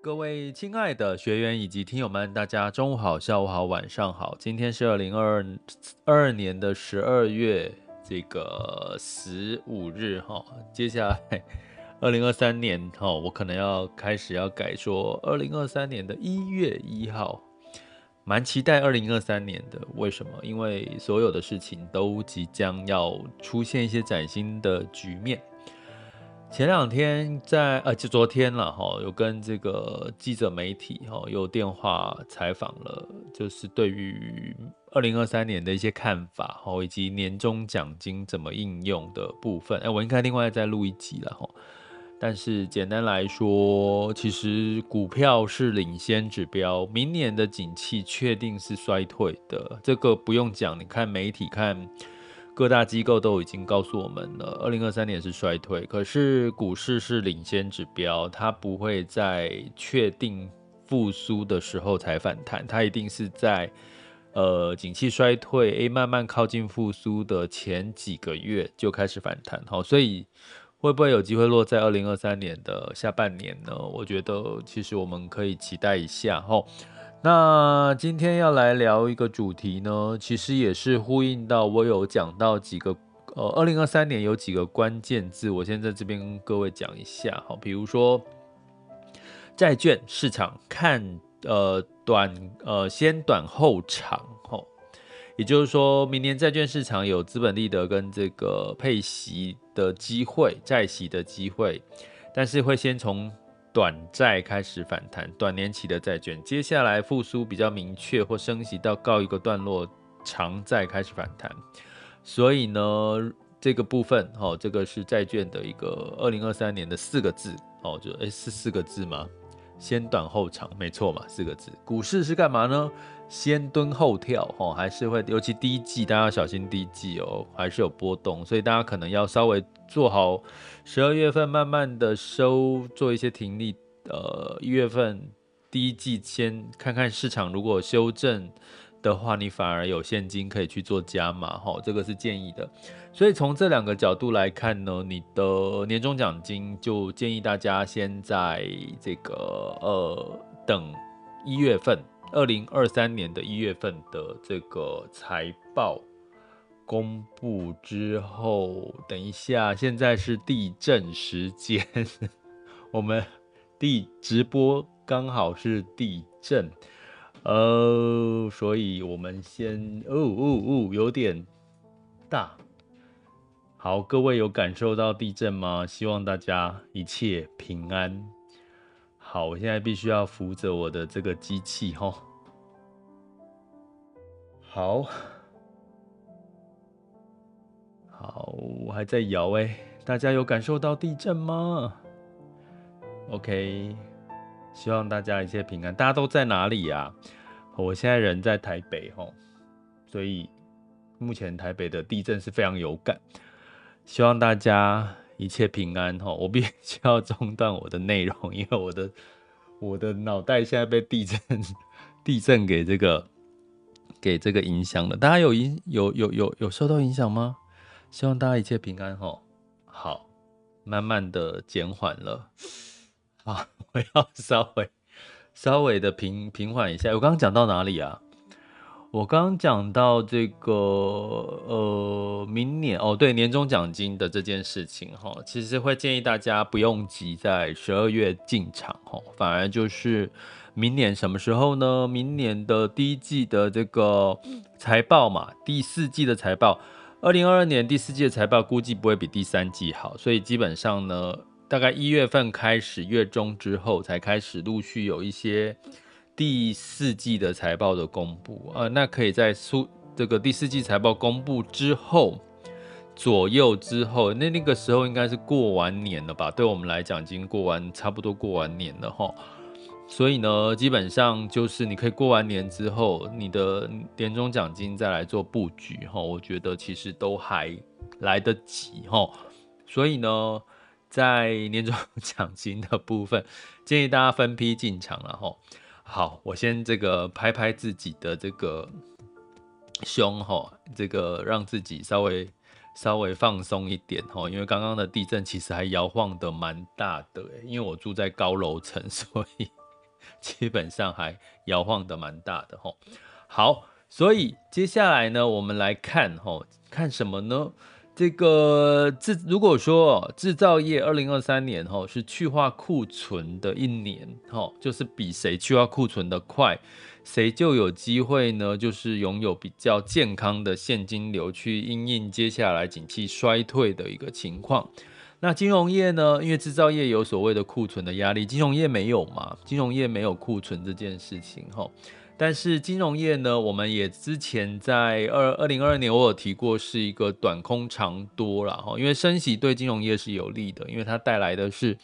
各位亲爱的学员以及听友们，大家中午好、下午好、晚上好。今天是二零二二年的十二月这个十五日哈。接下来二零二三年哈，我可能要开始要改说二零二三年的一月一号，蛮期待二零二三年的。为什么？因为所有的事情都即将要出现一些崭新的局面。前两天在呃，就昨天了哈，有跟这个记者媒体哈有电话采访了，就是对于二零二三年的一些看法哈，以及年终奖金怎么应用的部分。哎，我应该另外再录一集了哈。但是简单来说，其实股票是领先指标，明年的景气确定是衰退的，这个不用讲，你看媒体看。各大机构都已经告诉我们了，二零二三年是衰退，可是股市是领先指标，它不会在确定复苏的时候才反弹，它一定是在呃景气衰退，诶，慢慢靠近复苏的前几个月就开始反弹，好，所以会不会有机会落在二零二三年的下半年呢？我觉得其实我们可以期待一下，吼。那今天要来聊一个主题呢，其实也是呼应到我有讲到几个，呃，二零二三年有几个关键字，我先在这边跟各位讲一下，哈，比如说债券市场看，呃，短，呃，先短后长，吼，也就是说明年债券市场有资本利得跟这个配息的机会，债息的机会，但是会先从。短债开始反弹，短年期的债券，接下来复苏比较明确或升息到告一个段落，长债开始反弹。所以呢，这个部分，哦，这个是债券的一个二零二三年的四个字，哦，就诶是四个字吗？先短后长，没错嘛，四个字。股市是干嘛呢？先蹲后跳，哦，还是会，尤其第一季，大家要小心第一季哦，还是有波动，所以大家可能要稍微做好十二月份慢慢的收，做一些停利。呃，一月份第一季先看看市场，如果修正的话，你反而有现金可以去做加码，哈，这个是建议的。所以从这两个角度来看呢，你的年终奖金就建议大家先在这个呃等一月份。二零二三年的一月份的这个财报公布之后，等一下，现在是地震时间，我们地直播刚好是地震，呃，所以我们先，哦哦哦，有点大。好，各位有感受到地震吗？希望大家一切平安。好，我现在必须要扶着我的这个机器吼。好，好，我还在摇哎，大家有感受到地震吗？OK，希望大家一切平安。大家都在哪里呀？我现在人在台北齁，所以目前台北的地震是非常有感。希望大家。一切平安哈，我必须 要中断我的内容，因为我的我的脑袋现在被地震地震给这个给这个影响了。大家有影有有有有受到影响吗？希望大家一切平安哈。好，慢慢的减缓了。好，我要稍微稍微的平平缓一下。我刚刚讲到哪里啊？我刚刚讲到这个呃，明年哦，对，年终奖金的这件事情哈，其实会建议大家不用急在十二月进场哈，反而就是明年什么时候呢？明年的第一季的这个财报嘛，第四季的财报，二零二二年第四季的财报估计不会比第三季好，所以基本上呢，大概一月份开始，月中之后才开始陆续有一些。第四季的财报的公布啊，那可以在出这个第四季财报公布之后左右之后，那那个时候应该是过完年了吧？对我们来讲，已经过完差不多过完年了哈。所以呢，基本上就是你可以过完年之后，你的年终奖金再来做布局哈。我觉得其实都还来得及哈。所以呢，在年终奖金的部分，建议大家分批进场了哈。好，我先这个拍拍自己的这个胸哈，这个让自己稍微稍微放松一点哈，因为刚刚的地震其实还摇晃的蛮大的，因为我住在高楼层，所以基本上还摇晃的蛮大的哈。好，所以接下来呢，我们来看哈，看什么呢？这个制如果说制造业二零二三年哈是去化库存的一年哈，就是比谁去化库存的快，谁就有机会呢，就是拥有比较健康的现金流去应应接下来景气衰退的一个情况。那金融业呢，因为制造业有所谓的库存的压力，金融业没有嘛？金融业没有库存这件事情哈。但是金融业呢，我们也之前在二二零二二年我有提过，是一个短空长多了哈，因为升息对金融业是有利的，因为它带来的是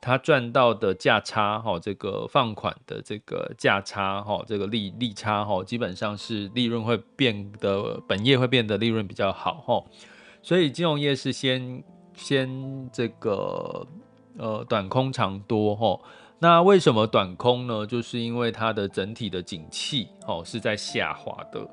它赚到的价差哈，这个放款的这个价差哈，这个利利差哈，基本上是利润会变得本业会变得利润比较好哈，所以金融业是先先这个呃短空长多哈。那为什么短空呢？就是因为它的整体的景气哦是在下滑的，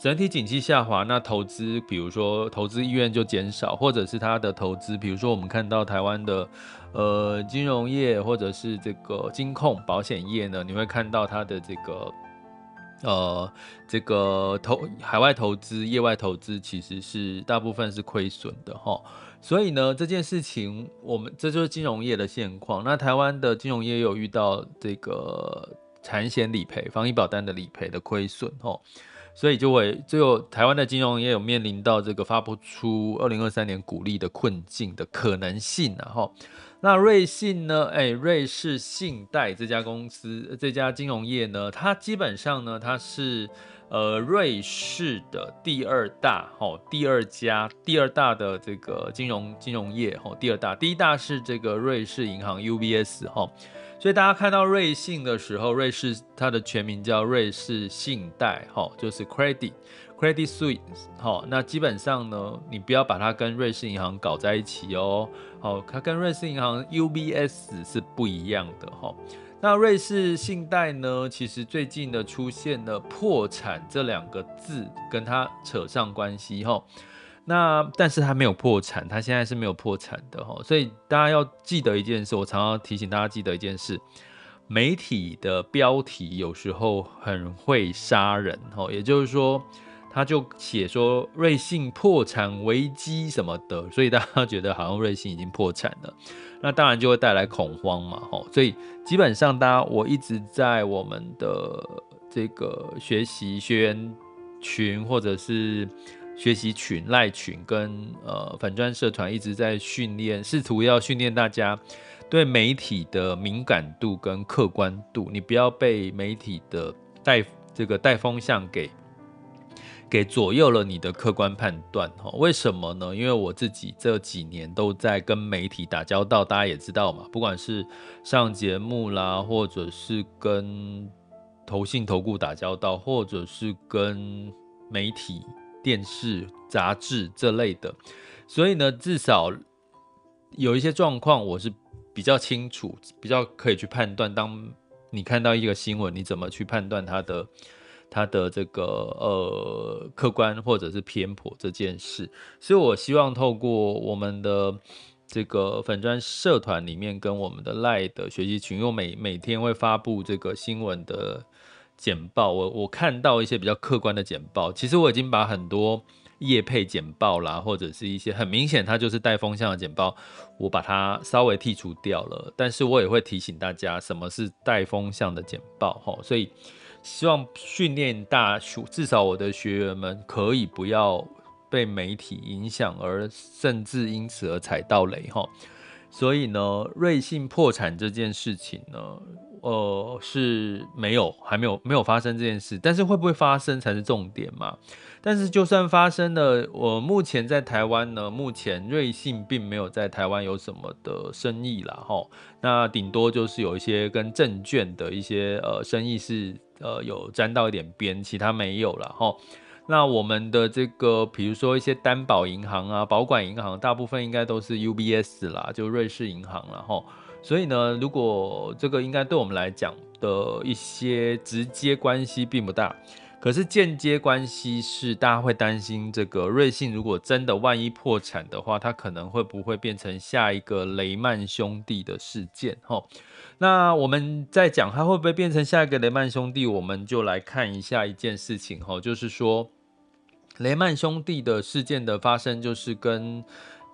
整体景气下滑，那投资比如说投资意愿就减少，或者是它的投资，比如说我们看到台湾的呃金融业或者是这个金控保险业呢，你会看到它的这个呃这个投海外投资、业外投资其实是大部分是亏损的哈。所以呢，这件事情我们这就是金融业的现况。那台湾的金融业有遇到这个产险理赔、防疫保单的理赔的亏损哦，所以就会最后台湾的金融业有面临到这个发不出二零二三年股利的困境的可能性啊哈。那瑞信呢？哎，瑞士信贷这家公司这家金融业呢，它基本上呢，它是。呃，瑞士的第二大，吼，第二家，第二大的这个金融金融业，吼，第二大，第一大是这个瑞士银行 UBS，吼，所以大家看到瑞信的时候，瑞士它的全名叫瑞士信贷，吼，就是 Credit Credit Suisse，吼，那基本上呢，你不要把它跟瑞士银行搞在一起哦，好，它跟瑞士银行 UBS 是不一样的，吼。那瑞士信贷呢？其实最近的出现了破产这两个字，跟它扯上关系哈。那但是它没有破产，它现在是没有破产的哈。所以大家要记得一件事，我常常提醒大家记得一件事：媒体的标题有时候很会杀人哈。也就是说。他就写说瑞信破产危机什么的，所以大家觉得好像瑞信已经破产了，那当然就会带来恐慌嘛，吼，所以基本上大家我一直在我们的这个学习学员群或者是学习群赖群跟呃粉专社团一直在训练，试图要训练大家对媒体的敏感度跟客观度，你不要被媒体的带这个带风向给。给左右了你的客观判断，哈，为什么呢？因为我自己这几年都在跟媒体打交道，大家也知道嘛，不管是上节目啦，或者是跟投信投顾打交道，或者是跟媒体、电视、杂志这类的，所以呢，至少有一些状况我是比较清楚，比较可以去判断。当你看到一个新闻，你怎么去判断它的？他的这个呃客观或者是偏颇这件事，所以我希望透过我们的这个粉专社团里面跟我们的赖的学习群，因为我每每天会发布这个新闻的简报，我我看到一些比较客观的简报，其实我已经把很多业配简报啦，或者是一些很明显它就是带风向的简报，我把它稍微剔除掉了。但是我也会提醒大家，什么是带风向的简报哈。所以希望训练大学，至少我的学员们可以不要被媒体影响，而甚至因此而踩到雷哈。所以呢，瑞信破产这件事情呢，呃，是没有，还没有，没有发生这件事。但是会不会发生才是重点嘛？但是就算发生了，我目前在台湾呢，目前瑞信并没有在台湾有什么的生意啦，哈。那顶多就是有一些跟证券的一些呃生意是呃有沾到一点边，其他没有了，哈。那我们的这个，比如说一些担保银行啊、保管银行，大部分应该都是 UBS 啦，就瑞士银行了哈。所以呢，如果这个应该对我们来讲的一些直接关系并不大，可是间接关系是大家会担心，这个瑞信如果真的万一破产的话，它可能会不会变成下一个雷曼兄弟的事件？齁。那我们在讲它会不会变成下一个雷曼兄弟，我们就来看一下一件事情，齁，就是说。雷曼兄弟的事件的发生，就是跟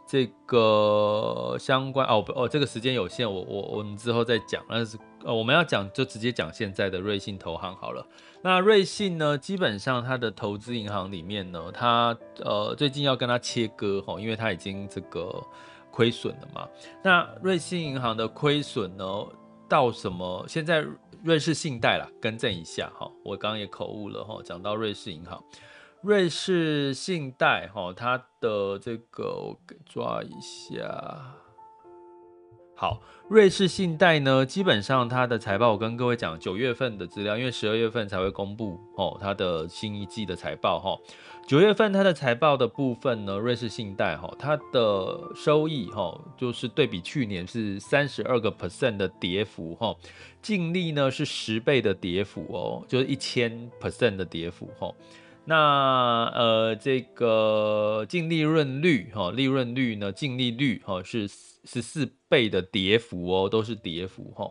这个相关哦不哦，这个时间有限，我我我们之后再讲。但是呃，我们要讲就直接讲现在的瑞信投行好了。那瑞信呢，基本上它的投资银行里面呢，它呃最近要跟它切割哈，因为它已经这个亏损了嘛。那瑞信银行的亏损呢，到什么？现在瑞士信贷啦，更正一下哈，我刚刚也口误了哈，讲到瑞士银行。瑞士信贷，哈，它的这个我给抓一下。好，瑞士信贷呢，基本上它的财报，我跟各位讲九月份的资料，因为十二月份才会公布哦，它的新一季的财报哈。九月份它的财报的部分呢，瑞士信贷哈，它的收益哈，就是对比去年是三十二个 percent 的跌幅哈，净利呢是十倍的跌幅哦，就是一千 percent 的跌幅哈。那呃，这个净利润率哈，利润率呢，净利率哈是十四倍的跌幅哦，都是跌幅哈。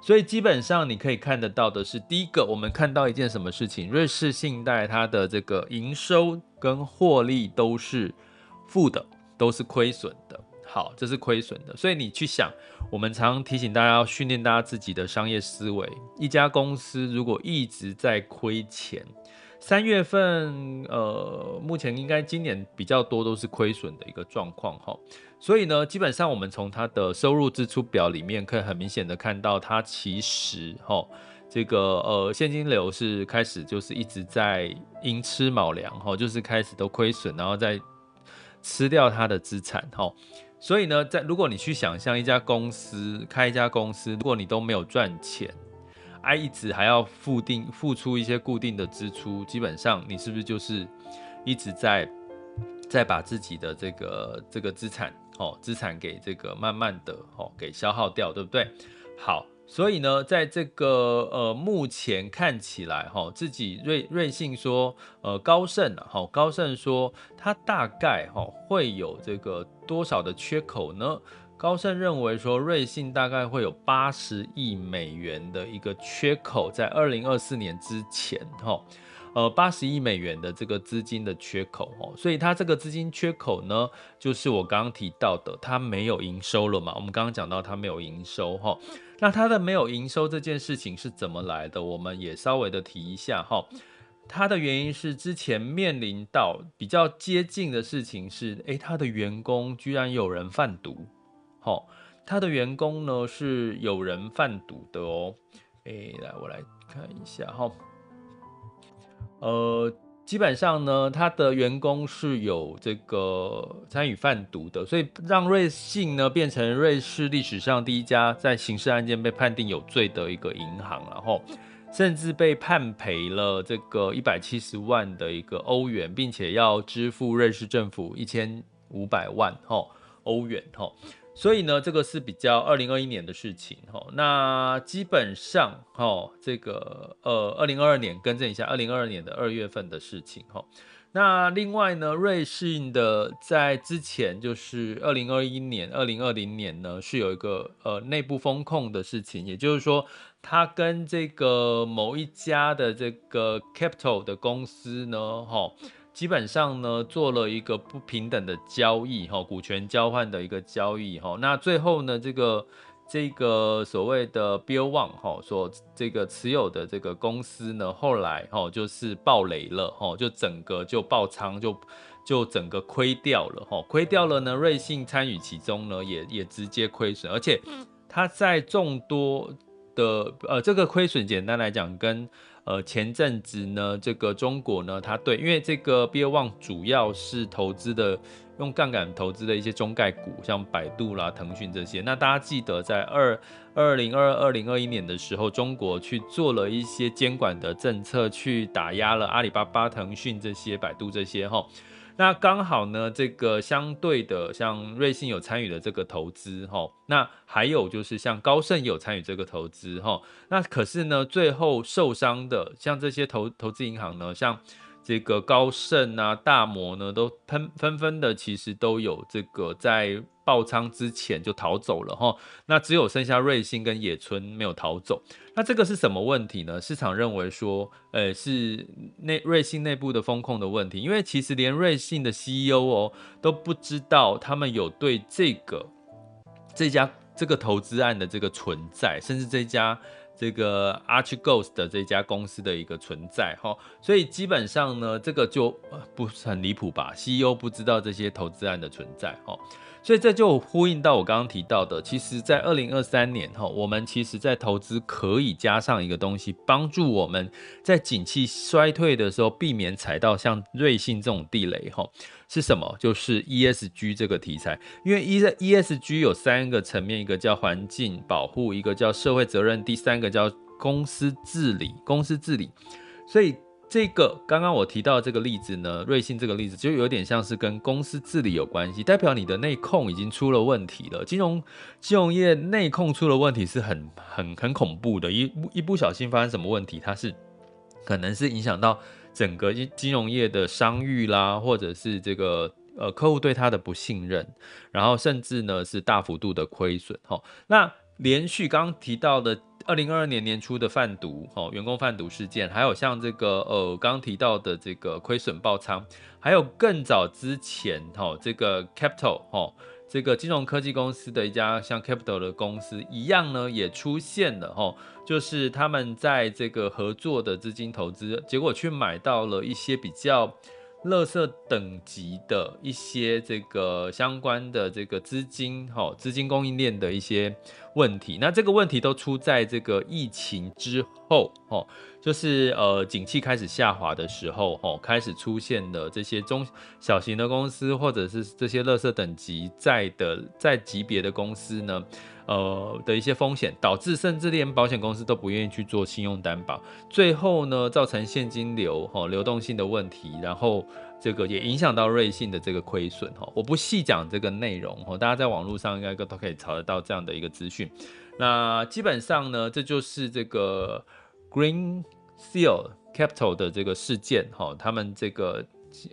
所以基本上你可以看得到的是，第一个我们看到一件什么事情，瑞士信贷它的这个营收跟获利都是负的，都是亏损的。好，这是亏损的。所以你去想，我们常常提醒大家要训练大家自己的商业思维。一家公司如果一直在亏钱，三月份，呃，目前应该今年比较多都是亏损的一个状况哈，所以呢，基本上我们从它的收入支出表里面可以很明显的看到，它其实哈，这个呃现金流是开始就是一直在寅吃卯粮哈，就是开始都亏损，然后再吃掉它的资产哈，所以呢，在如果你去想象一家公司开一家公司，如果你都没有赚钱。I 一直还要付定付出一些固定的支出，基本上你是不是就是一直在在把自己的这个这个资产哦资产给这个慢慢的哦给消耗掉，对不对？好，所以呢，在这个呃目前看起来哈、哦，自己瑞瑞信说呃高盛啊，好高盛说它大概哈、哦、会有这个多少的缺口呢？高盛认为说，瑞信大概会有八十亿美元的一个缺口，在二零二四年之前，哈，呃，八十亿美元的这个资金的缺口，哦，所以它这个资金缺口呢，就是我刚刚提到的，它没有营收了嘛。我们刚刚讲到它没有营收，哈，那它的没有营收这件事情是怎么来的？我们也稍微的提一下，哈，它的原因是之前面临到比较接近的事情是，诶，它的员工居然有人贩毒。好，他的员工呢是有人贩毒的哦。诶，来，我来看一下哈。呃，基本上呢，他的员工是有这个参与贩毒的，所以让瑞信呢变成瑞士历史上第一家在刑事案件被判定有罪的一个银行，然后甚至被判赔了这个一百七十万的一个欧元，并且要支付瑞士政府一千五百万哈欧元哈。所以呢，这个是比较二零二一年的事情哈。那基本上哈，这个呃，二零二二年更正一下，二零二二年的二月份的事情哈。那另外呢，瑞信的在之前就是二零二一年、二零二零年呢，是有一个呃内部风控的事情，也就是说，他跟这个某一家的这个 capital 的公司呢，哈。基本上呢，做了一个不平等的交易，哈，股权交换的一个交易，哈，那最后呢，这个这个所谓的 Bill Wang 哈，所这个持有的这个公司呢，后来哈就是爆雷了，哈，就整个就爆仓，就就整个亏掉了，哈，亏掉了呢，瑞信参与其中呢，也也直接亏损，而且它在众多的呃这个亏损，简单来讲跟呃，前阵子呢，这个中国呢，它对，因为这个 b i l One 主要是投资的，用杠杆投资的一些中概股，像百度啦、腾讯这些。那大家记得，在二二零二二零二一年的时候，中国去做了一些监管的政策，去打压了阿里巴巴、腾讯这些、百度这些，哈。那刚好呢，这个相对的，像瑞信有参与的这个投资，哈，那还有就是像高盛有参与这个投资，哈，那可是呢，最后受伤的，像这些投投资银行呢，像。这个高盛啊、大摩呢，都喷纷纷的，其实都有这个在爆仓之前就逃走了哈。那只有剩下瑞信跟野村没有逃走。那这个是什么问题呢？市场认为说，呃，是内瑞信内部的风控的问题，因为其实连瑞信的 CEO 哦都不知道他们有对这个这家这个投资案的这个存在，甚至这家。这个 Archegos 的这家公司的一个存在哈，所以基本上呢，这个就不是很离谱吧？CEO 不知道这些投资案的存在哈，所以这就呼应到我刚刚提到的，其实，在二零二三年哈，我们其实在投资可以加上一个东西，帮助我们在景气衰退的时候避免踩到像瑞信这种地雷哈。是什么？就是 ESG 这个题材，因为 E ESG 有三个层面，一个叫环境保护，一个叫社会责任，第三个叫公司治理。公司治理，所以这个刚刚我提到这个例子呢，瑞信这个例子就有点像是跟公司治理有关系，代表你的内控已经出了问题了。金融金融业内控出了问题是很很很恐怖的，一一不小心发生什么问题，它是可能是影响到。整个金融业的商誉啦，或者是这个呃客户对他的不信任，然后甚至呢是大幅度的亏损哈。那连续刚提到的二零二二年年初的贩毒哈，员工贩毒事件，还有像这个呃刚提到的这个亏损爆仓，还有更早之前哈这个 Capital 哈。这个金融科技公司的一家像 Capital 的公司一样呢，也出现了哈，就是他们在这个合作的资金投资，结果去买到了一些比较垃圾等级的一些这个相关的这个资金哈，资金供应链的一些问题。那这个问题都出在这个疫情之后哈。就是呃，景气开始下滑的时候，哦，开始出现了这些中小型的公司，或者是这些垃圾等级在的在级别的公司呢，呃的一些风险，导致甚至连保险公司都不愿意去做信用担保，最后呢，造成现金流哈、流动性的问题，然后这个也影响到瑞信的这个亏损哈。我不细讲这个内容哈、哦，大家在网络上应该都可以查得到这样的一个资讯。那基本上呢，这就是这个。Green Seal Capital 的这个事件，哈，他们这个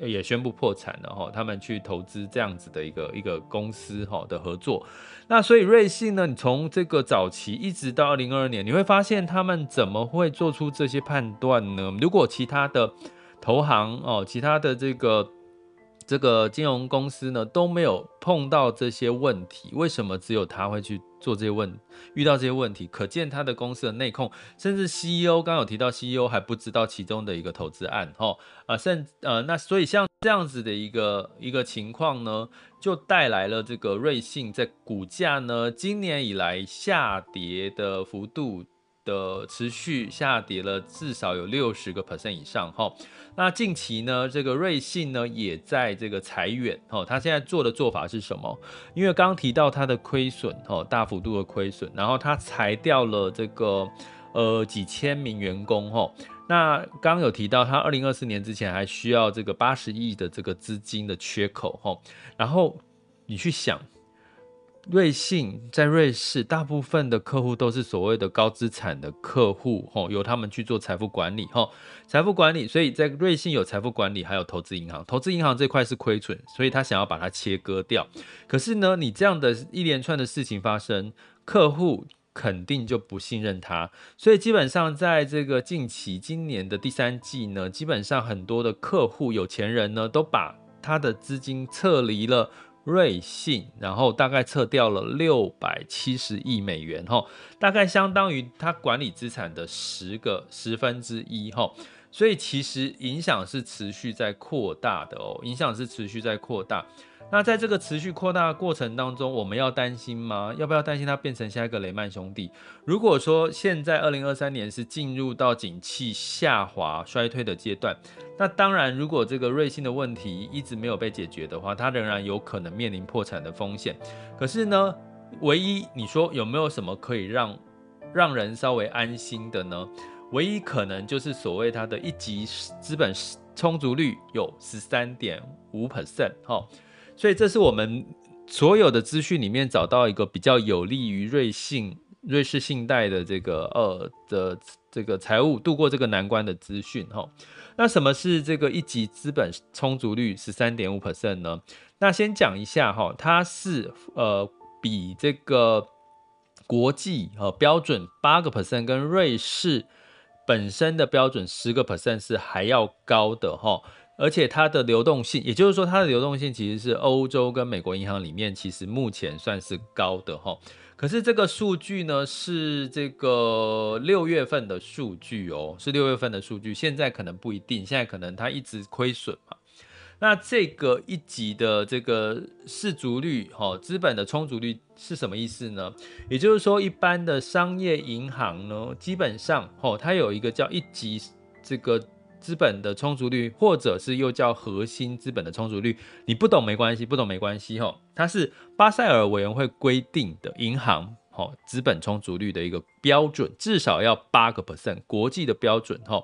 也宣布破产了，哈，他们去投资这样子的一个一个公司，哈的合作。那所以瑞信呢，你从这个早期一直到二零二二年，你会发现他们怎么会做出这些判断呢？如果其他的投行哦，其他的这个。这个金融公司呢都没有碰到这些问题，为什么只有他会去做这些问，遇到这些问题？可见他的公司的内控，甚至 CEO 刚有提到 CEO 还不知道其中的一个投资案，哈啊，甚呃那所以像这样子的一个一个情况呢，就带来了这个瑞幸在股价呢今年以来下跌的幅度的持续下跌了至少有六十个 percent 以上，哈。那近期呢，这个瑞信呢也在这个裁员哦。他现在做的做法是什么？因为刚刚提到他的亏损哦，大幅度的亏损，然后他裁掉了这个呃几千名员工哦。那刚刚有提到他二零二四年之前还需要这个八十亿的这个资金的缺口哦。然后你去想，瑞信在瑞士，大部分的客户都是所谓的高资产的客户，吼，由他们去做财富管理，吼，财富管理，所以在瑞信有财富管理，还有投资银行，投资银行这块是亏损，所以他想要把它切割掉。可是呢，你这样的一连串的事情发生，客户肯定就不信任他，所以基本上在这个近期今年的第三季呢，基本上很多的客户有钱人呢，都把他的资金撤离了。瑞信，然后大概撤掉了六百七十亿美元，哈，大概相当于他管理资产的十个十分之一，哈，所以其实影响是持续在扩大的哦，影响是持续在扩大。那在这个持续扩大的过程当中，我们要担心吗？要不要担心它变成下一个雷曼兄弟？如果说现在二零二三年是进入到景气下滑衰退的阶段，那当然，如果这个瑞幸的问题一直没有被解决的话，它仍然有可能面临破产的风险。可是呢，唯一你说有没有什么可以让让人稍微安心的呢？唯一可能就是所谓它的一级资本充足率有十三点五 percent 哈。所以这是我们所有的资讯里面找到一个比较有利于瑞信、瑞士信贷的这个呃的这个财务度过这个难关的资讯哈。那什么是这个一级资本充足率十三点五 percent 呢？那先讲一下哈，它是呃比这个国际呃标准八个 percent 跟瑞士本身的标准十个 percent 是还要高的哈。而且它的流动性，也就是说，它的流动性其实是欧洲跟美国银行里面，其实目前算是高的哈。可是这个数据呢，是这个六月份的数据哦，是六月份的数据，现在可能不一定，现在可能它一直亏损嘛。那这个一级的这个适足率，哈，资本的充足率是什么意思呢？也就是说，一般的商业银行呢，基本上，哈，它有一个叫一级这个。资本的充足率，或者是又叫核心资本的充足率，你不懂没关系，不懂没关系哈。它是巴塞尔委员会规定的银行哈资本充足率的一个标准，至少要八个 percent，国际的标准哈。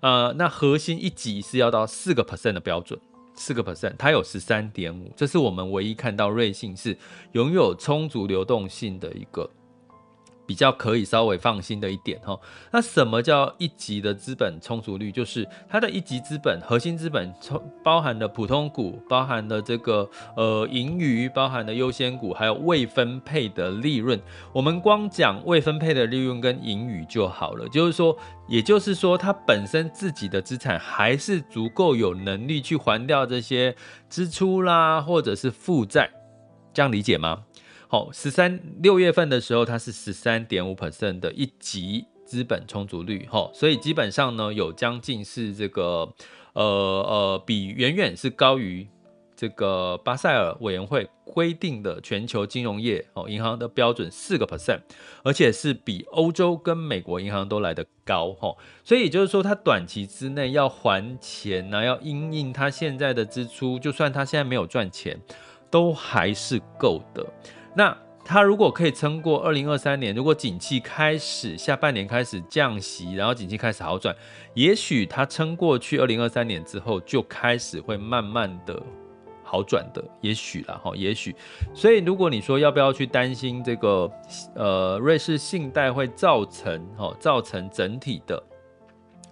呃，那核心一级是要到四个 percent 的标准，四个 percent，它有十三点五，这是我们唯一看到瑞信是拥有充足流动性的一个。比较可以稍微放心的一点哈，那什么叫一级的资本充足率？就是它的一级资本、核心资本充包含了普通股，包含了这个呃盈余，包含了优先股，还有未分配的利润。我们光讲未分配的利润跟盈余就好了，就是说，也就是说，它本身自己的资产还是足够有能力去还掉这些支出啦，或者是负债，这样理解吗？好，十三六月份的时候，它是十三点五 percent 的一级资本充足率，哈，所以基本上呢，有将近是这个，呃呃，比远远是高于这个巴塞尔委员会规定的全球金融业哦银行的标准四个 percent，而且是比欧洲跟美国银行都来得高，哈，所以也就是说，它短期之内要还钱呢，要因应它现在的支出，就算它现在没有赚钱，都还是够的。那它如果可以撑过二零二三年，如果景气开始下半年开始降息，然后景气开始好转，也许它撑过去二零二三年之后，就开始会慢慢的好转的，也许啦哈，也许。所以如果你说要不要去担心这个呃瑞士信贷会造成哈造成整体的。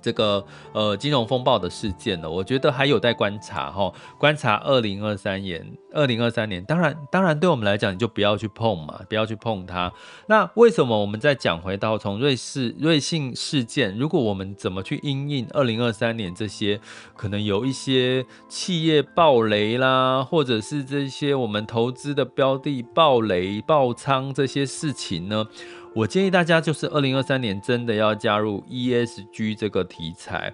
这个呃金融风暴的事件呢，我觉得还有待观察哈，观察二零二三年，二零二三年，当然当然对我们来讲，你就不要去碰嘛，不要去碰它。那为什么我们再讲回到从瑞士瑞信事件，如果我们怎么去因应二零二三年这些可能有一些企业暴雷啦，或者是这些我们投资的标的暴雷爆仓这些事情呢？我建议大家就是二零二三年真的要加入 ESG 这个题材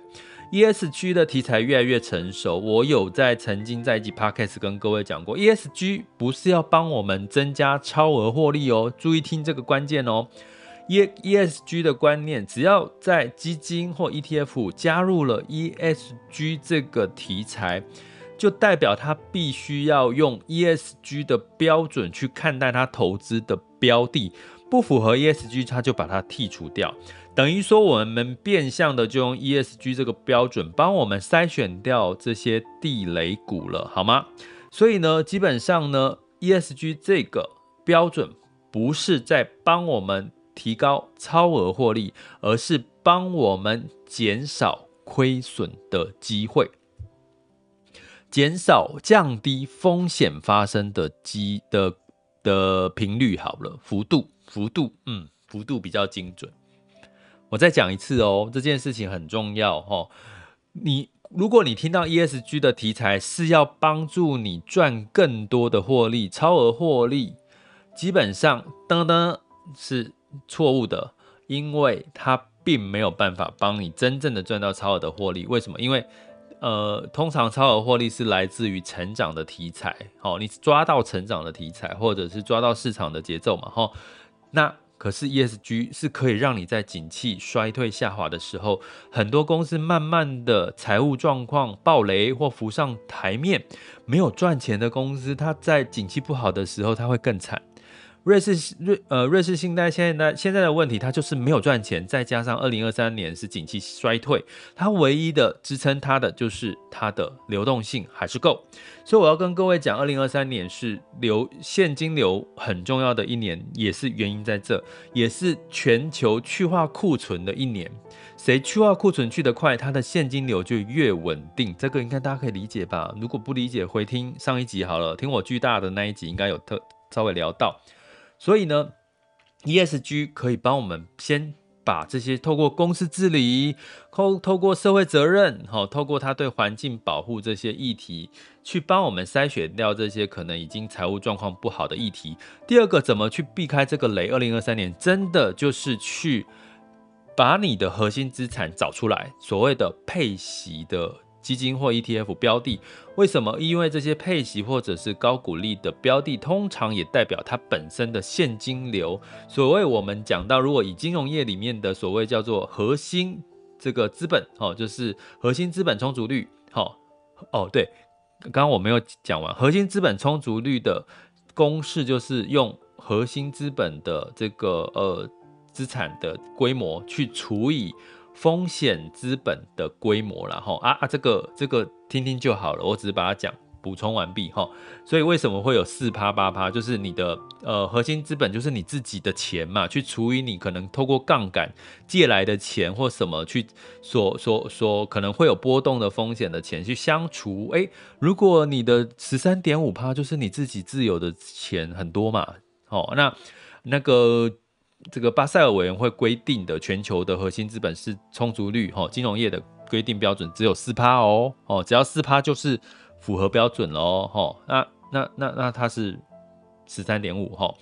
，ESG 的题材越来越成熟。我有在曾经在一集 Podcast 跟各位讲过，ESG 不是要帮我们增加超额获利哦，注意听这个关键哦。E ESG 的观念，只要在基金或 ETF 加入了 ESG 这个题材，就代表他必须要用 ESG 的标准去看待他投资的标的。不符合 ESG，它就把它剔除掉，等于说我们变相的就用 ESG 这个标准帮我们筛选掉这些地雷股了，好吗？所以呢，基本上呢，ESG 这个标准不是在帮我们提高超额获利，而是帮我们减少亏损的机会，减少降低风险发生的机的的频率。好了，幅度幅度，嗯，幅度比较精准。我再讲一次哦，这件事情很重要哦。你如果你听到 ESG 的题材是要帮助你赚更多的获利、超额获利，基本上噔噔是错误的，因为它并没有办法帮你真正的赚到超额的获利。为什么？因为呃，通常超额获利是来自于成长的题材，好，你抓到成长的题材，或者是抓到市场的节奏嘛，哈，那。可是 ESG 是可以让你在景气衰退下滑的时候，很多公司慢慢的财务状况暴雷或浮上台面，没有赚钱的公司，它在景气不好的时候，它会更惨。瑞士瑞呃瑞士信贷现在现在的问题，它就是没有赚钱，再加上二零二三年是景气衰退，它唯一的支撑它的就是它的流动性还是够，所以我要跟各位讲，二零二三年是流现金流很重要的一年，也是原因在这，也是全球去化库存的一年，谁去化库存去得快，它的现金流就越稳定，这个应该大家可以理解吧？如果不理解，回听上一集好了，听我巨大的那一集应该有特稍微聊到。所以呢，ESG 可以帮我们先把这些透过公司治理、透透过社会责任、哈，透过他对环境保护这些议题，去帮我们筛选掉这些可能已经财务状况不好的议题。第二个，怎么去避开这个雷？二零二三年真的就是去把你的核心资产找出来，所谓的配息的。基金或 ETF 标的，为什么？因为这些配息或者是高股利的标的，通常也代表它本身的现金流。所谓我们讲到，如果以金融业里面的所谓叫做核心这个资本，哦，就是核心资本充足率，好，哦，对，刚刚我没有讲完，核心资本充足率的公式就是用核心资本的这个呃资产的规模去除以。风险资本的规模啦，哈啊啊，这个这个听听就好了，我只是把它讲补充完毕哈。所以为什么会有四趴八趴？就是你的呃核心资本就是你自己的钱嘛，去除以你可能透过杠杆借来的钱或什么去所所所可能会有波动的风险的钱去相除。诶，如果你的十三点五趴就是你自己自有的钱很多嘛，哦，那那个。这个巴塞尔委员会规定的全球的核心资本是充足率，哈，金融业的规定标准只有四趴哦，哦，只要四趴就是符合标准喽，哈，那那那那它是十三点五，哈，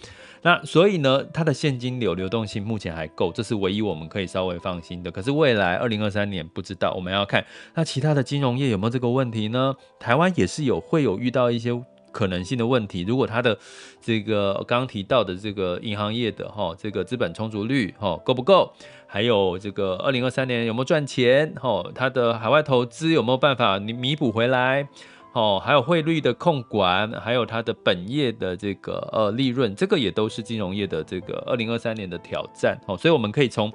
那所以呢，它的现金流流动性目前还够，这是唯一我们可以稍微放心的。可是未来二零二三年不知道，我们要看那其他的金融业有没有这个问题呢？台湾也是有会有遇到一些。可能性的问题，如果它的这个刚刚提到的这个银行业的哈，这个资本充足率哈够不够？还有这个二零二三年有没有赚钱？哈，它的海外投资有没有办法你弥补回来？哦，还有汇率的控管，还有它的本业的这个呃利润，这个也都是金融业的这个二零二三年的挑战。哦，所以我们可以从。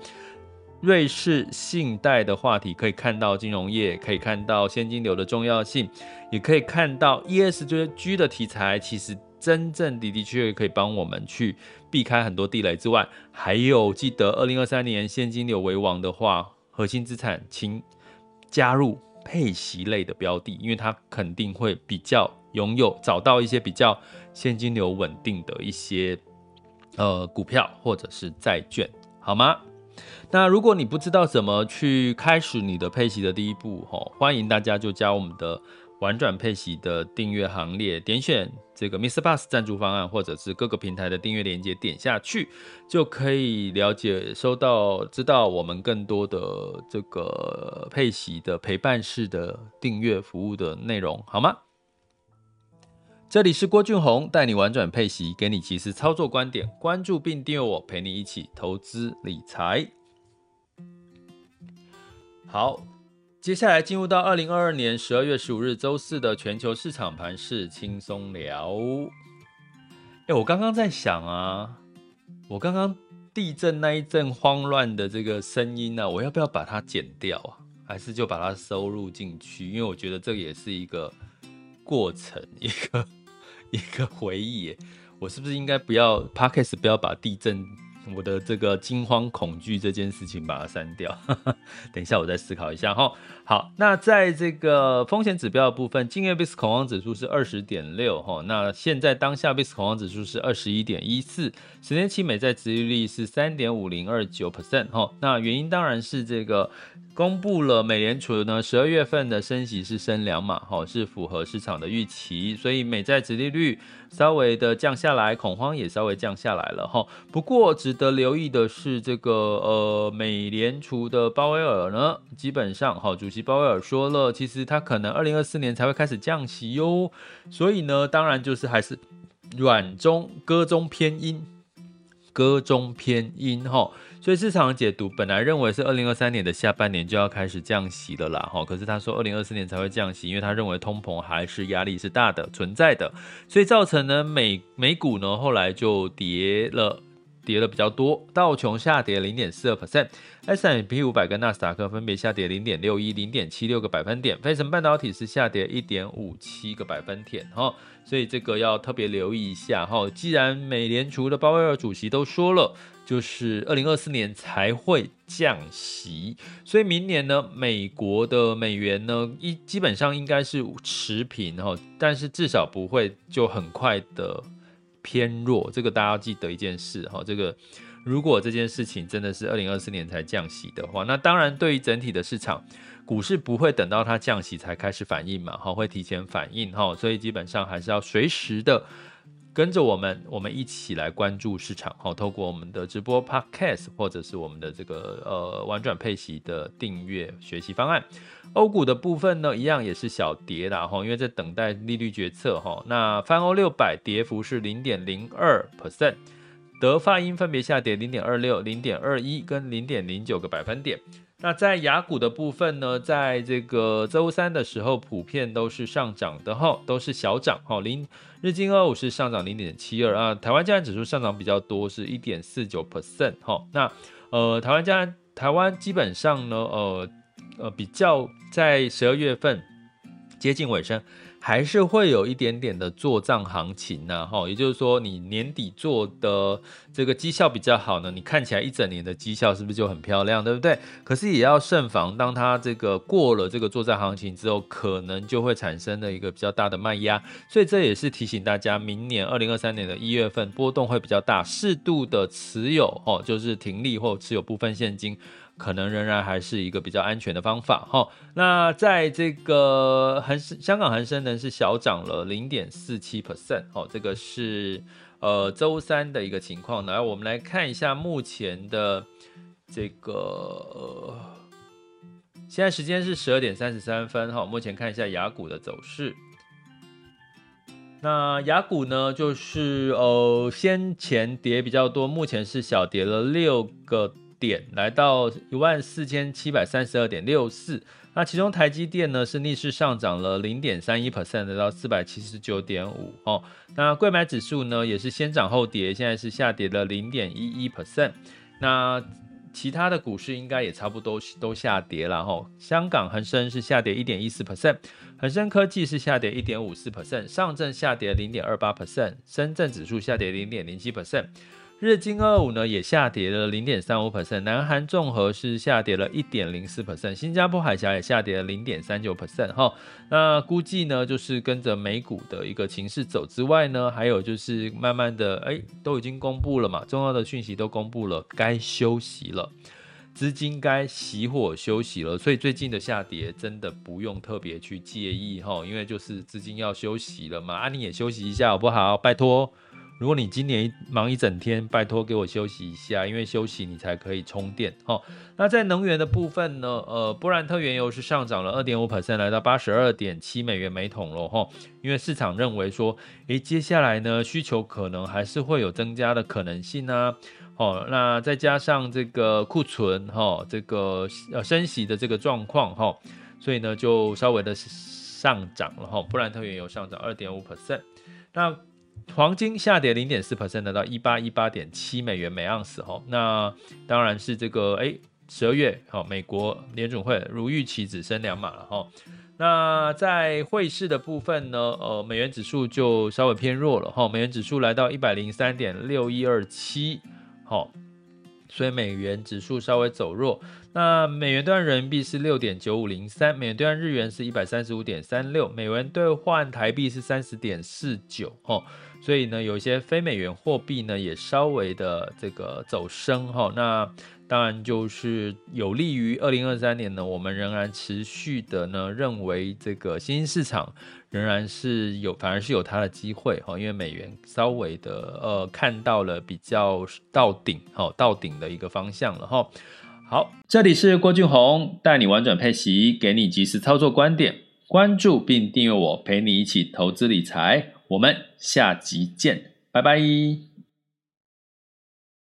瑞士信贷的话题可以看到金融业，可以看到现金流的重要性，也可以看到 ESG 的题材，其实真正的的确确可以帮我们去避开很多地雷之外，还有记得二零二三年现金流为王的话，核心资产请加入配息类的标的，因为它肯定会比较拥有找到一些比较现金流稳定的一些呃股票或者是债券，好吗？那如果你不知道怎么去开始你的配息的第一步，吼，欢迎大家就加我们的玩转配息的订阅行列，点选这个 Mr. Bus 赞助方案，或者是各个平台的订阅链接，点下去就可以了解、收到、知道我们更多的这个配息的陪伴式的订阅服务的内容，好吗？这里是郭俊宏，带你玩转配息，给你及时操作观点，关注并订阅我，陪你一起投资理财。好，接下来进入到二零二二年十二月十五日周四的全球市场盘势轻松聊。哎，我刚刚在想啊，我刚刚地震那一阵慌乱的这个声音呢、我要不要把它剪掉啊？还是就把它收录进去？因为我觉得这也是一个过程，一个一个回忆。我是不是应该不要 Podcast 不要把地震？我的这个惊慌恐惧这件事情，把它删掉。等一下，我再思考一下哈。好，那在这个风险指标的部分，今日 VIX 恐慌指数是二十点六哈。那现在当下 VIX 恐慌指数是二十一点一四，十年期美债殖利率是三点五零二九 percent 哈。那原因当然是这个。公布了美联储呢，十二月份的升息是升两码，哈，是符合市场的预期，所以美债殖利率稍微的降下来，恐慌也稍微降下来了，哈。不过值得留意的是，这个呃，美联储的鲍威尔呢，基本上哈，主席鲍威尔说了，其实他可能二零二四年才会开始降息哟，所以呢，当然就是还是软中鸽中偏鹰，鸽中偏鹰，哈。所以市场的解读本来认为是二零二三年的下半年就要开始降息了啦，哈，可是他说二零二四年才会降息，因为他认为通膨还是压力是大的存在的，所以造成呢美美股呢后来就跌了，跌了比较多，道琼下跌零点四二 percent，S&P 五百跟纳斯达克分别下跌零点六一、零点七六个百分点，费城半导体是下跌一点五七个百分点，哈，所以这个要特别留意一下，哈，既然美联储的鲍威尔主席都说了。就是二零二四年才会降息，所以明年呢，美国的美元呢一基本上应该是持平哈，但是至少不会就很快的偏弱。这个大家要记得一件事哈，这个如果这件事情真的是二零二四年才降息的话，那当然对于整体的市场股市不会等到它降息才开始反应嘛，哈，会提前反应哈，所以基本上还是要随时的。跟着我们，我们一起来关注市场。好，透过我们的直播 Podcast，或者是我们的这个呃玩转配息的订阅学习方案。欧股的部分呢，一样也是小跌啦，哈，因为在等待利率决策哈。那泛欧六百跌幅是零点零二 percent，德法英分别下跌零点二六、零点二一跟零点零九个百分点。那在雅股的部分呢，在这个周三的时候，普遍都是上涨的哈，都是小涨哈。零日经二五是上涨零点七二啊，台湾加权指数上涨比较多，是一点四九 percent 哈。那呃，台湾加台湾基本上呢，呃呃，比较在十二月份接近尾声。还是会有一点点的做账行情呢，哈，也就是说，你年底做的这个绩效比较好呢，你看起来一整年的绩效是不是就很漂亮，对不对？可是也要慎防，当它这个过了这个做账行情之后，可能就会产生的一个比较大的卖压，所以这也是提醒大家，明年二零二三年的一月份波动会比较大，适度的持有，哦，就是停利或持有部分现金。可能仍然还是一个比较安全的方法哈。那在这个恒生香港恒生呢是小涨了零点四七 percent 哦，这个是呃周三的一个情况。来，我们来看一下目前的这个，现在时间是十二点三十三分哈。目前看一下雅股的走势。那雅股呢，就是呃先前跌比较多，目前是小跌了六个。点来到一万四千七百三十二点六四，那其中台积电呢是逆势上涨了零点三一 percent，来到四百七十九点五哦。那柜买指数呢也是先涨后跌，现在是下跌了零点一一 percent。那其他的股市应该也差不多都下跌了哈。香港恒生是下跌一点一四 percent，恒生科技是下跌一点五四 percent，上证下跌零点二八 percent，深圳指数下跌零点零七 percent。日经二五呢也下跌了零点三五 percent，南韩综合是下跌了一点零四 percent，新加坡海峡也下跌了零点三九 percent 哈。那估计呢就是跟着美股的一个情势走之外呢，还有就是慢慢的哎都已经公布了嘛，重要的讯息都公布了，该休息了，资金该熄火休息了，所以最近的下跌真的不用特别去介意哈，因为就是资金要休息了嘛，啊你也休息一下好不好？拜托。如果你今年忙一整天，拜托给我休息一下，因为休息你才可以充电哦。那在能源的部分呢？呃，布兰特原油是上涨了二点五 percent，来到八十二点七美元每桶了哈。因为市场认为说，诶，接下来呢需求可能还是会有增加的可能性呢。哦，那再加上这个库存哈，这个呃升息的这个状况哈，所以呢就稍微的上涨了哈。布兰特原油上涨二点五 percent，那。黄金下跌零点四 percent，来到一八一八点七美元每盎司哈。那当然是这个哎，十二月好，美国联准会如预期只升两码了哈。那在汇市的部分呢，呃，美元指数就稍微偏弱了哈，美元指数来到一百零三点六一二七，好，所以美元指数稍微走弱。那美元兑换人民币是六点九五零三，美元兑换日元是一百三十五点三六，美元兑换台币是三十点四九，哦，所以呢，有一些非美元货币呢也稍微的这个走升，哈，那。当然，就是有利于二零二三年呢，我们仍然持续的呢认为这个新兴市场仍然是有，反而是有它的机会哈，因为美元稍微的呃看到了比较到顶哈，到顶的一个方向了哈。好，这里是郭俊宏带你玩转配息，给你及时操作观点，关注并订阅我，陪你一起投资理财，我们下集见，拜拜。